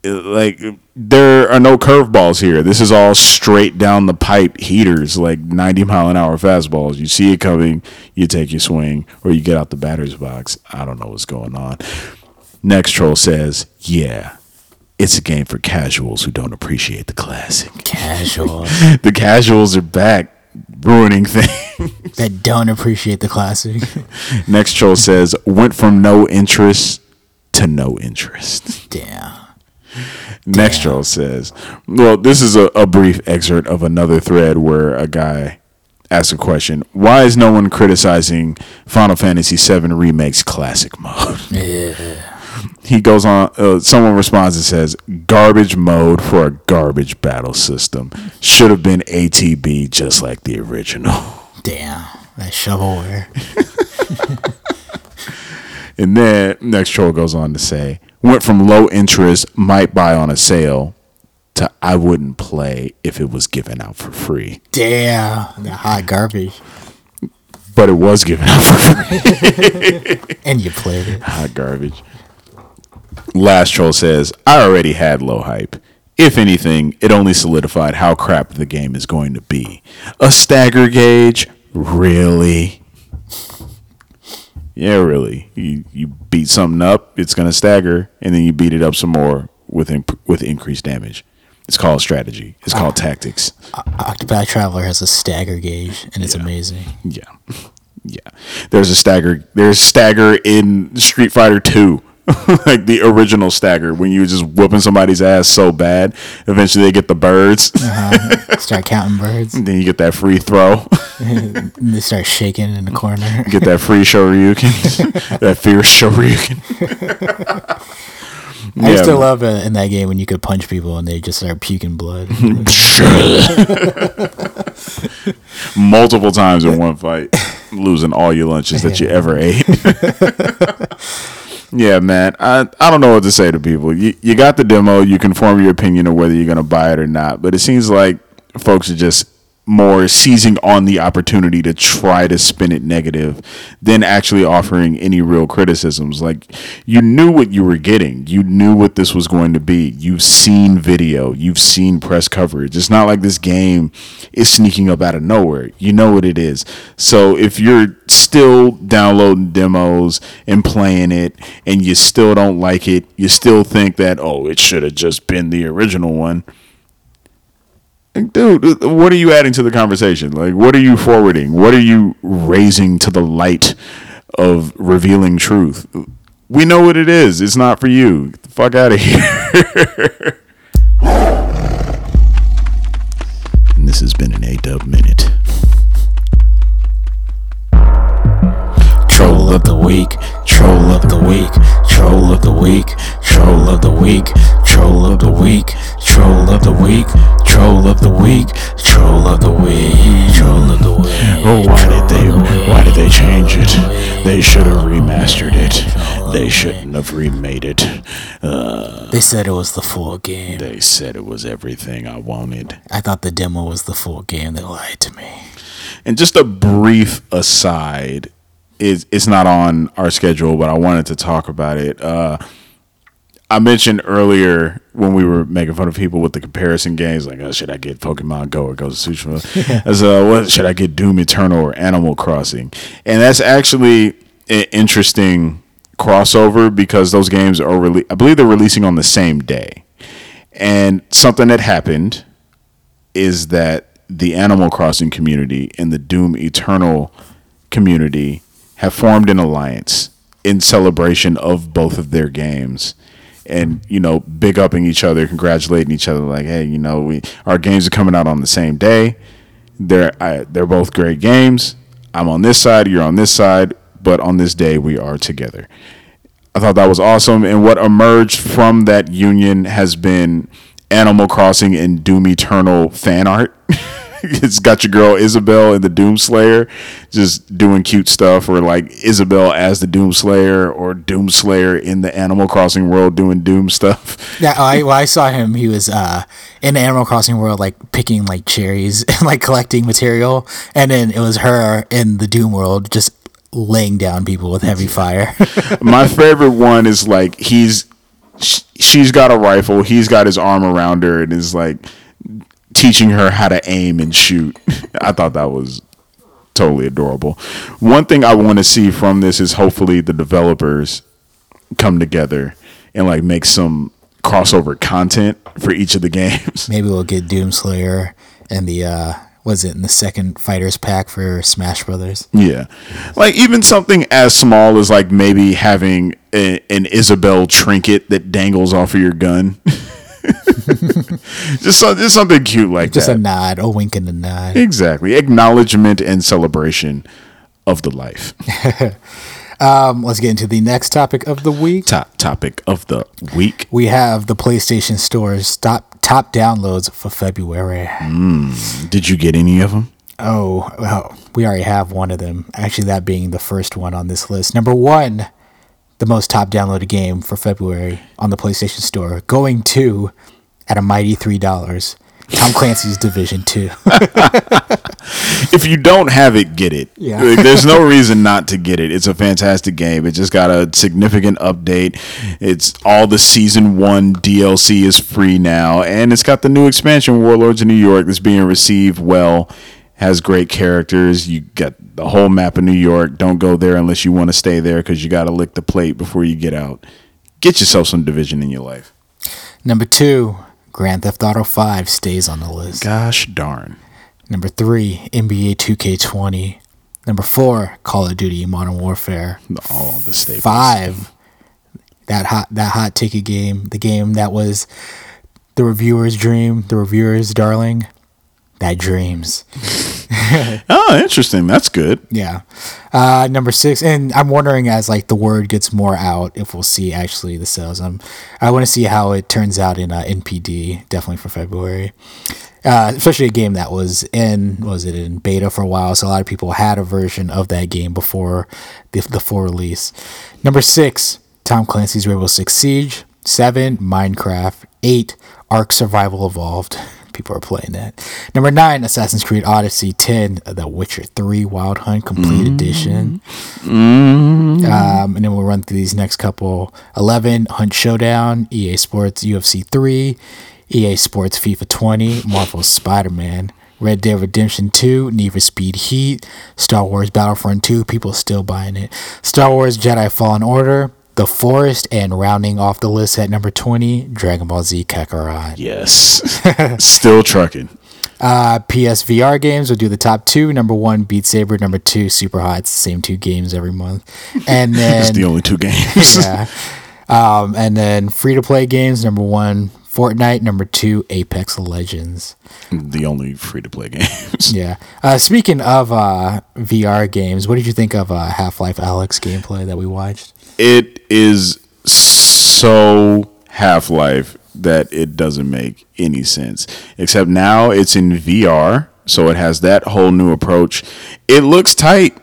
uh, like there are no curveballs here. This is all straight down the pipe heaters, like 90 mile an hour fastballs. You see it coming, you take your swing, or you get out the batter's box. I don't know what's going on. Next troll says, "Yeah, it's a game for casuals who don't appreciate the classic. Casual the casuals are back, ruining things." that don't appreciate the classic. Next troll says, "Went from no interest to no interest." Damn. Next troll says, well, this is a, a brief excerpt of another thread where a guy asks a question. Why is no one criticizing Final Fantasy VII Remake's classic mode? He goes on, uh, someone responds and says, garbage mode for a garbage battle system. Should have been ATB just like the original. Damn. That shovelware. And then next troll goes on to say, went from low interest, might buy on a sale, to I wouldn't play if it was given out for free. Damn. That hot garbage. But it was given out for free. And you played it. Hot garbage. Last troll says, I already had low hype. If anything, it only solidified how crap the game is going to be. A stagger gauge? Really? Yeah, really. You you beat something up, it's gonna stagger, and then you beat it up some more with imp- with increased damage. It's called strategy. It's called tactics. Octopath Traveler has a stagger gauge, and it's amazing. Yeah, yeah. There's a stagger. There's stagger in Street Fighter Two, like the original stagger when you were just whooping somebody's ass so bad. Eventually, they get the birds. Uh-huh. Start counting birds. then you get that free throw. and they start shaking in the corner. get that free Shoryuken. that fierce Shoryuken. I used to love it in that game when you could punch people and they just start puking blood. multiple times in one fight, losing all your lunches that you ever ate. Yeah, man. I, I don't know what to say to people. You, you got the demo. You can form your opinion of whether you're going to buy it or not. But it seems like folks are just more seizing on the opportunity to try to spin it negative than actually offering any real criticisms. Like you knew what you were getting. You knew what this was going to be. You've seen video, you've seen press coverage. It's not like this game is sneaking up out of nowhere. You know what it is. So if you're still downloading demos and playing it and you still don't like it, you still think that oh, it should have just been the original one dude, uh, what are you adding to the conversation? Like, what are you forwarding? What are you raising to the light of revealing truth? We know what it is. It's not for you. Get the fuck out of here. and this has been an A Dub Minute. Troll of the week, troll of the week, troll of the week, troll of the week, troll of the week, troll of the week, troll of the week, troll of the week, troll of the week. Oh, why did they? Why did they change it? They should have remastered it. They shouldn't have remade it. Uh, They said it was the full game. they said it was everything I wanted. I thought the demo was the full game. They lied to me. And just a brief aside, is it's not on our schedule, but I wanted to talk about it. Uh, I mentioned earlier when we were making fun of people with the comparison games, like, oh, should I get Pokemon Go or Ghost of Tsushima? As uh, what should I get Doom Eternal or Animal Crossing? And that's actually an interesting crossover because those games are rele- I believe they're releasing on the same day. And something that happened is that the Animal Crossing community and the Doom Eternal community have formed an alliance in celebration of both of their games and you know big upping each other congratulating each other like hey you know we our games are coming out on the same day they're I, they're both great games i'm on this side you're on this side but on this day we are together I thought that was awesome. And what emerged from that union has been Animal Crossing and Doom Eternal fan art. it's got your girl Isabelle in the Doom Slayer just doing cute stuff, or like Isabelle as the Doom Slayer, or Doom Slayer in the Animal Crossing world doing Doom stuff. Yeah, I, well, I saw him. He was uh, in the Animal Crossing world, like picking like cherries and like collecting material, and then it was her in the Doom world, just laying down people with heavy fire. My favorite one is like he's she's got a rifle, he's got his arm around her, and is like teaching her how to aim and shoot. I thought that was totally adorable. One thing I want to see from this is hopefully the developers come together and like make some crossover content for each of the games. Maybe we'll get Doomslayer and the uh, was it in the second fighters pack for Smash Brothers? Yeah. Like even something as small as like maybe having a, an Isabelle trinket that dangles off of your gun. just, so, just something cute like Just that. Just a nod, a wink and a nod. Exactly. Acknowledgement and celebration of the life. Um, let's get into the next topic of the week. Top topic of the week. We have the PlayStation Store's top top downloads for February. Did you get any of them? Oh, well, we already have one of them. Actually, that being the first one on this list. Number one, the most top downloaded game for February on the PlayStation Store, going to at a mighty three dollars. Tom Clancy's Division Two. If you don't have it, get it. Yeah. Like, there's no reason not to get it. It's a fantastic game. It just got a significant update. It's all the season one DLC is free now, and it's got the new expansion, Warlords of New York, that's being received well. Has great characters. You got the whole map of New York. Don't go there unless you want to stay there because you got to lick the plate before you get out. Get yourself some division in your life. Number two, Grand Theft Auto Five stays on the list. Gosh darn. Number three, NBA 2K20. Number four, Call of Duty Modern Warfare. All of the staples. Five, that hot that hot ticket game, the game that was the reviewer's dream, the reviewer's darling. That dreams. Oh, interesting. That's good. Yeah. Uh, number six, and I'm wondering as like the word gets more out, if we'll see actually the sales. Um, I want to see how it turns out in uh, NPD, definitely for February. Uh, especially a game that was in was it in beta for a while, so a lot of people had a version of that game before the, the full release. Number six, Tom Clancy's Rainbow Six Siege. Seven, Minecraft. Eight, Ark Survival Evolved. people are playing that. Number nine, Assassin's Creed Odyssey. Ten, The Witcher Three Wild Hunt Complete mm. Edition. Mm. Um, and then we'll run through these next couple. Eleven, Hunt Showdown. EA Sports UFC Three. EA Sports FIFA 20. Marvel Spider Man. Red Dead Redemption 2, Need for Speed Heat, Star Wars Battlefront 2, people still buying it. Star Wars Jedi Fallen Order, The Forest, and rounding off the list at number 20, Dragon Ball Z Kakarot. Yes. still trucking. Uh, PSVR games will do the top two. Number one, Beat Saber. Number two, Super Hot. It's the same two games every month. And then. it's the only two games. yeah. Um, and then free to play games. Number one, Fortnite. Number two, Apex Legends. The only free to play games. yeah. Uh, speaking of uh, VR games, what did you think of uh, Half Life Alyx gameplay that we watched? It is so Half Life that it doesn't make any sense. Except now it's in VR, so it has that whole new approach. It looks tight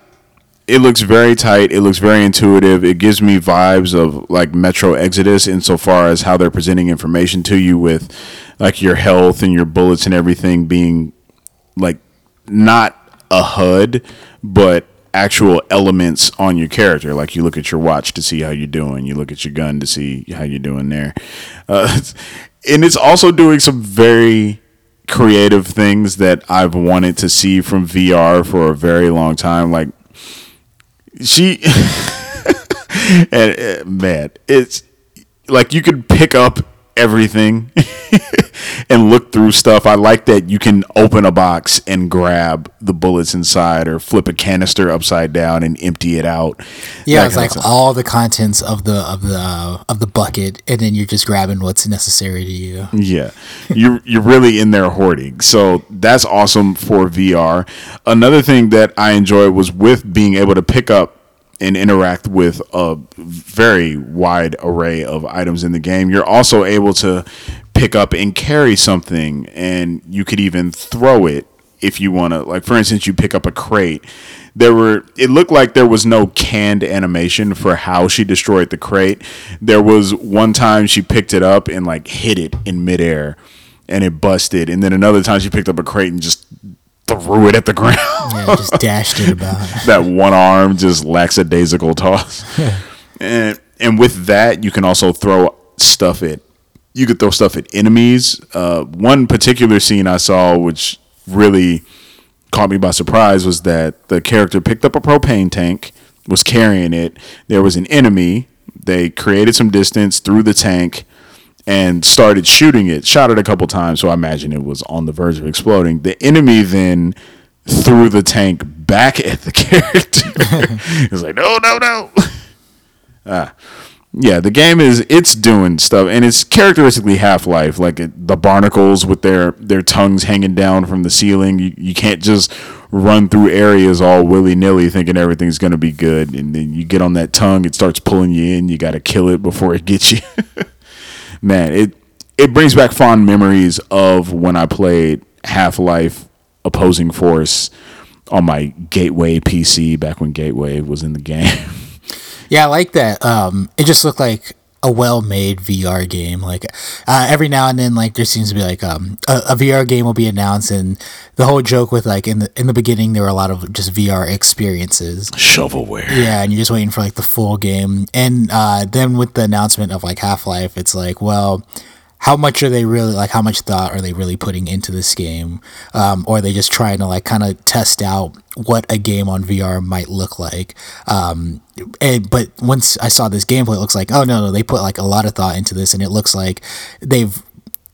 it looks very tight. It looks very intuitive. It gives me vibes of like Metro Exodus insofar as how they're presenting information to you with like your health and your bullets and everything being like not a HUD, but actual elements on your character. Like you look at your watch to see how you're doing. You look at your gun to see how you're doing there. Uh, and it's also doing some very creative things that I've wanted to see from VR for a very long time. Like she and uh, man, it's like you could pick up everything and look through stuff. I like that you can open a box and grab the bullets inside or flip a canister upside down and empty it out. Yeah, it's like all the contents of the of the uh, of the bucket and then you're just grabbing what's necessary to you. Yeah. you're you're really in there hoarding. So that's awesome for VR. Another thing that I enjoy was with being able to pick up and interact with a very wide array of items in the game. You're also able to pick up and carry something, and you could even throw it if you want to. Like, for instance, you pick up a crate. There were, it looked like there was no canned animation for how she destroyed the crate. There was one time she picked it up and like hit it in midair and it busted. And then another time she picked up a crate and just threw it at the ground. yeah, just dashed it about. that one arm just lackadaisical toss. and and with that, you can also throw stuff at. You could throw stuff at enemies. Uh, one particular scene I saw, which really caught me by surprise, was that the character picked up a propane tank, was carrying it. There was an enemy. They created some distance threw the tank and started shooting it. Shot it a couple times, so I imagine it was on the verge of exploding. The enemy then threw the tank back at the character. It's like, no, no, no. Ah. Yeah, the game is it's doing stuff, and it's characteristically Half Life, like it, the barnacles with their their tongues hanging down from the ceiling. You you can't just run through areas all willy nilly thinking everything's gonna be good, and then you get on that tongue, it starts pulling you in. You got to kill it before it gets you. man, it it brings back fond memories of when I played Half Life Opposing Force on my Gateway PC back when Gateway was in the game. Yeah, I like that. Um, it just looked like a well-made VR game. Like uh, every now and then, like there seems to be like um, a, a, VR game will be announced, and the whole joke with like in the in the beginning there were a lot of just VR experiences. Shovelware. Yeah, and you're just waiting for like the full game, and uh, then with the announcement of like Half Life, it's like well how much are they really like how much thought are they really putting into this game um, or are they just trying to like kind of test out what a game on vr might look like. Um, and, but once i saw this gameplay it looks like oh no no they put like a lot of thought into this and it looks like they've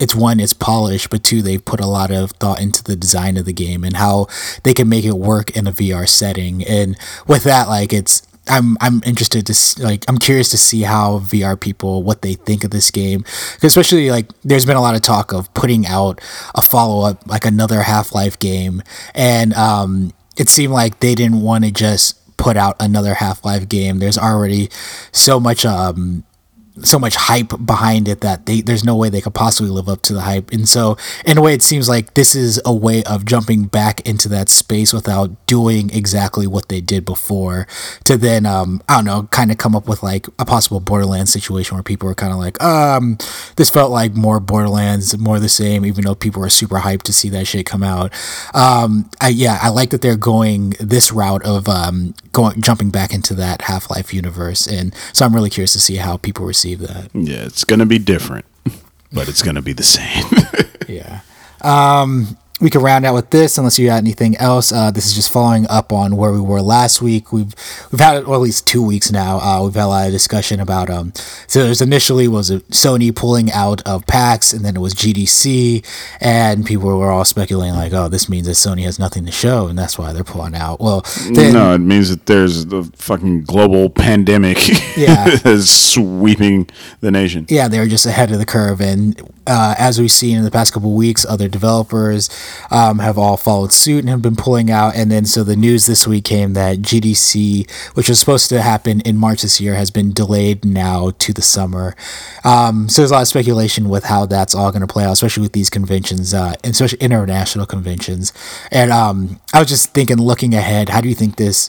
it's one it's polished but two they've put a lot of thought into the design of the game and how they can make it work in a vr setting. And with that like it's I'm I'm interested to like I'm curious to see how VR people what they think of this game, especially like there's been a lot of talk of putting out a follow up like another Half Life game, and um, it seemed like they didn't want to just put out another Half Life game. There's already so much um so much hype behind it that they there's no way they could possibly live up to the hype. And so in a way it seems like this is a way of jumping back into that space without doing exactly what they did before to then um I don't know, kind of come up with like a possible Borderlands situation where people are kind of like, um this felt like more Borderlands, more the same even though people were super hyped to see that shit come out. Um I yeah, I like that they're going this route of um going jumping back into that Half-Life universe and so I'm really curious to see how people receive that. Yeah, it's gonna be different, but it's gonna be the same. yeah. Um, we can round out with this unless you got anything else. Uh, this is just following up on where we were last week. We've we've had well, at least two weeks now. Uh, we've had a lot of discussion about um. So there's initially was Sony pulling out of PAX, and then it was GDC, and people were all speculating like, oh, this means that Sony has nothing to show, and that's why they're pulling out. Well, then, no, it means that there's the fucking global pandemic. Yeah, is sweeping the nation. Yeah, they're just ahead of the curve, and uh, as we've seen in the past couple weeks, other developers um, have all followed suit and have been pulling out. And then so the news this week came that GDC, which was supposed to happen in March this year, has been delayed now to the summer. Um, so there's a lot of speculation with how that's all going to play out, especially with these conventions, uh, especially international conventions. And um, I was just thinking, looking ahead, how do you think this?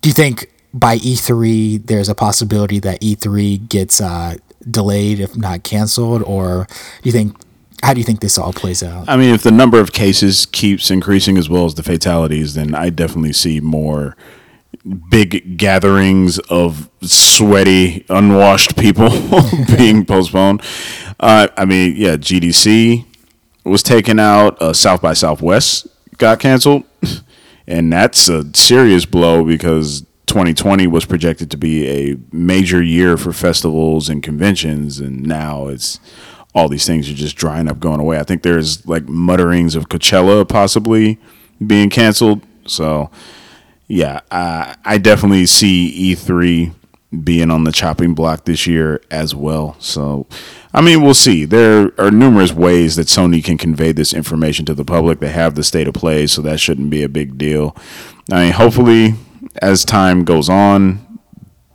Do you think by E3 there's a possibility that E3 gets uh, delayed, if not canceled, or do you think? How do you think this all plays out? I mean, if the number of cases keeps increasing as well as the fatalities, then I definitely see more big gatherings of sweaty, unwashed people being postponed. Uh, I mean, yeah, GDC was taken out. Uh, South by Southwest got canceled, and that's a serious blow because 2020 was projected to be a major year for festivals and conventions, and now it's all these things are just drying up, going away. I think there's like mutterings of Coachella possibly being canceled. So, yeah, I, I definitely see E3 being on the chopping block this year as well. So, I mean, we'll see. There are numerous ways that Sony can convey this information to the public. They have the state of play, so that shouldn't be a big deal. I mean, hopefully as time goes on,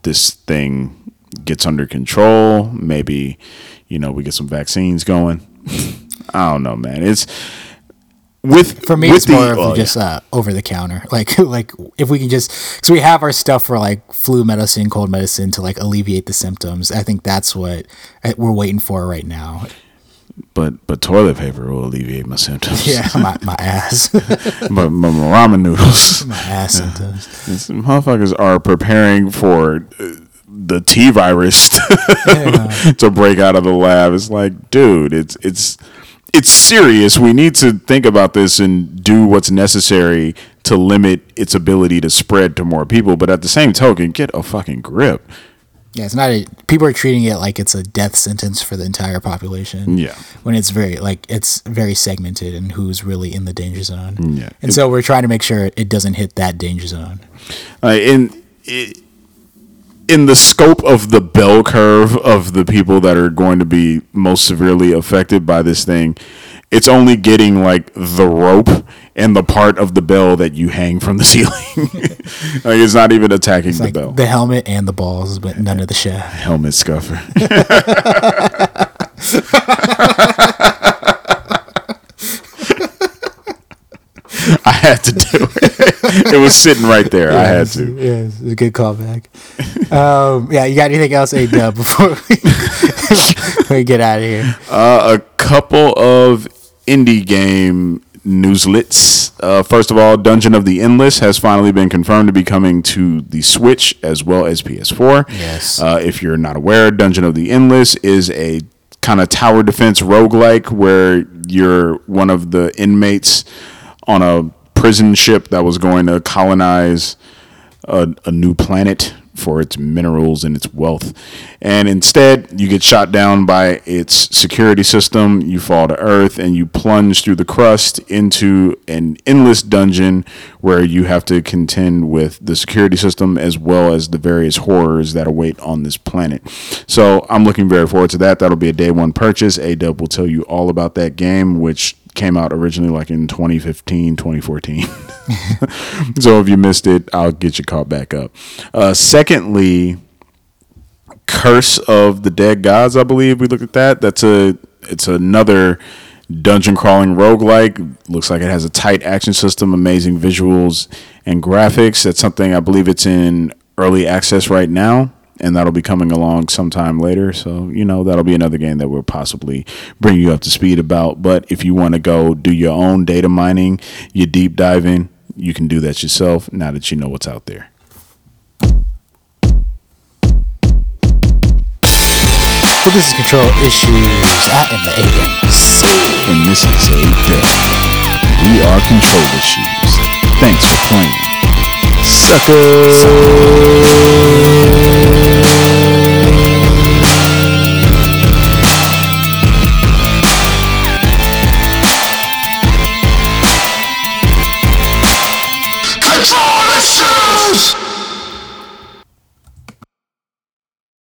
this thing gets under control. Maybe, you know, we get some vaccines going. I don't know, man. It's with for me, with it's the, more of oh, just yeah. uh, over the counter. Like, like if we can just, so we have our stuff for like flu medicine, cold medicine to like alleviate the symptoms. I think that's what uh, we're waiting for right now but but toilet paper will alleviate my symptoms. Yeah, my, my ass. my, my, ramen noodles. My ass symptoms. These motherfuckers are preparing for uh, the T virus to, to break out of the lab. It's like, dude, it's it's it's serious. We need to think about this and do what's necessary to limit its ability to spread to more people. But at the same token, get a fucking grip. Yeah, it's not a. People are treating it like it's a death sentence for the entire population. Yeah, when it's very like it's very segmented and who's really in the danger zone. Yeah, and it, so we're trying to make sure it doesn't hit that danger zone. Uh, in in the scope of the bell curve of the people that are going to be most severely affected by this thing, it's only getting like the rope and the part of the bell that you hang from the ceiling. like it's not even attacking the bell. The helmet and the balls, but none of the shaft. Helmet scuffer. I had to do it. it was sitting right there. Yeah, I had to. Yeah, it's a good callback. um, yeah, you got anything else, A Dub, before we, we get out of here? Uh, a couple of indie game newslets. Uh, first of all, Dungeon of the Endless has finally been confirmed to be coming to the Switch as well as PS4. Yes. Uh, if you're not aware, Dungeon of the Endless is a kind of tower defense roguelike where you're one of the inmates on a prison ship that was going to colonize a, a new planet for its minerals and its wealth. And instead, you get shot down by its security system, you fall to earth, and you plunge through the crust into an endless dungeon where you have to contend with the security system as well as the various horrors that await on this planet. So I'm looking very forward to that. That'll be a day one purchase. A Dub will tell you all about that game, which came out originally like in 2015, 2014. so if you missed it, I'll get you caught back up. Uh, secondly, Curse of the Dead Gods, I believe we looked at that. That's a it's another dungeon crawling roguelike. Looks like it has a tight action system, amazing visuals and graphics. That's something I believe it's in early access right now and that'll be coming along sometime later. So, you know, that'll be another game that we'll possibly bring you up to speed about. But if you want to go do your own data mining, your deep diving, you can do that yourself now that you know what's out there. This is Control Issues. I am the aliens. And this is A. We are Control Issues. Thanks for playing. Sucker.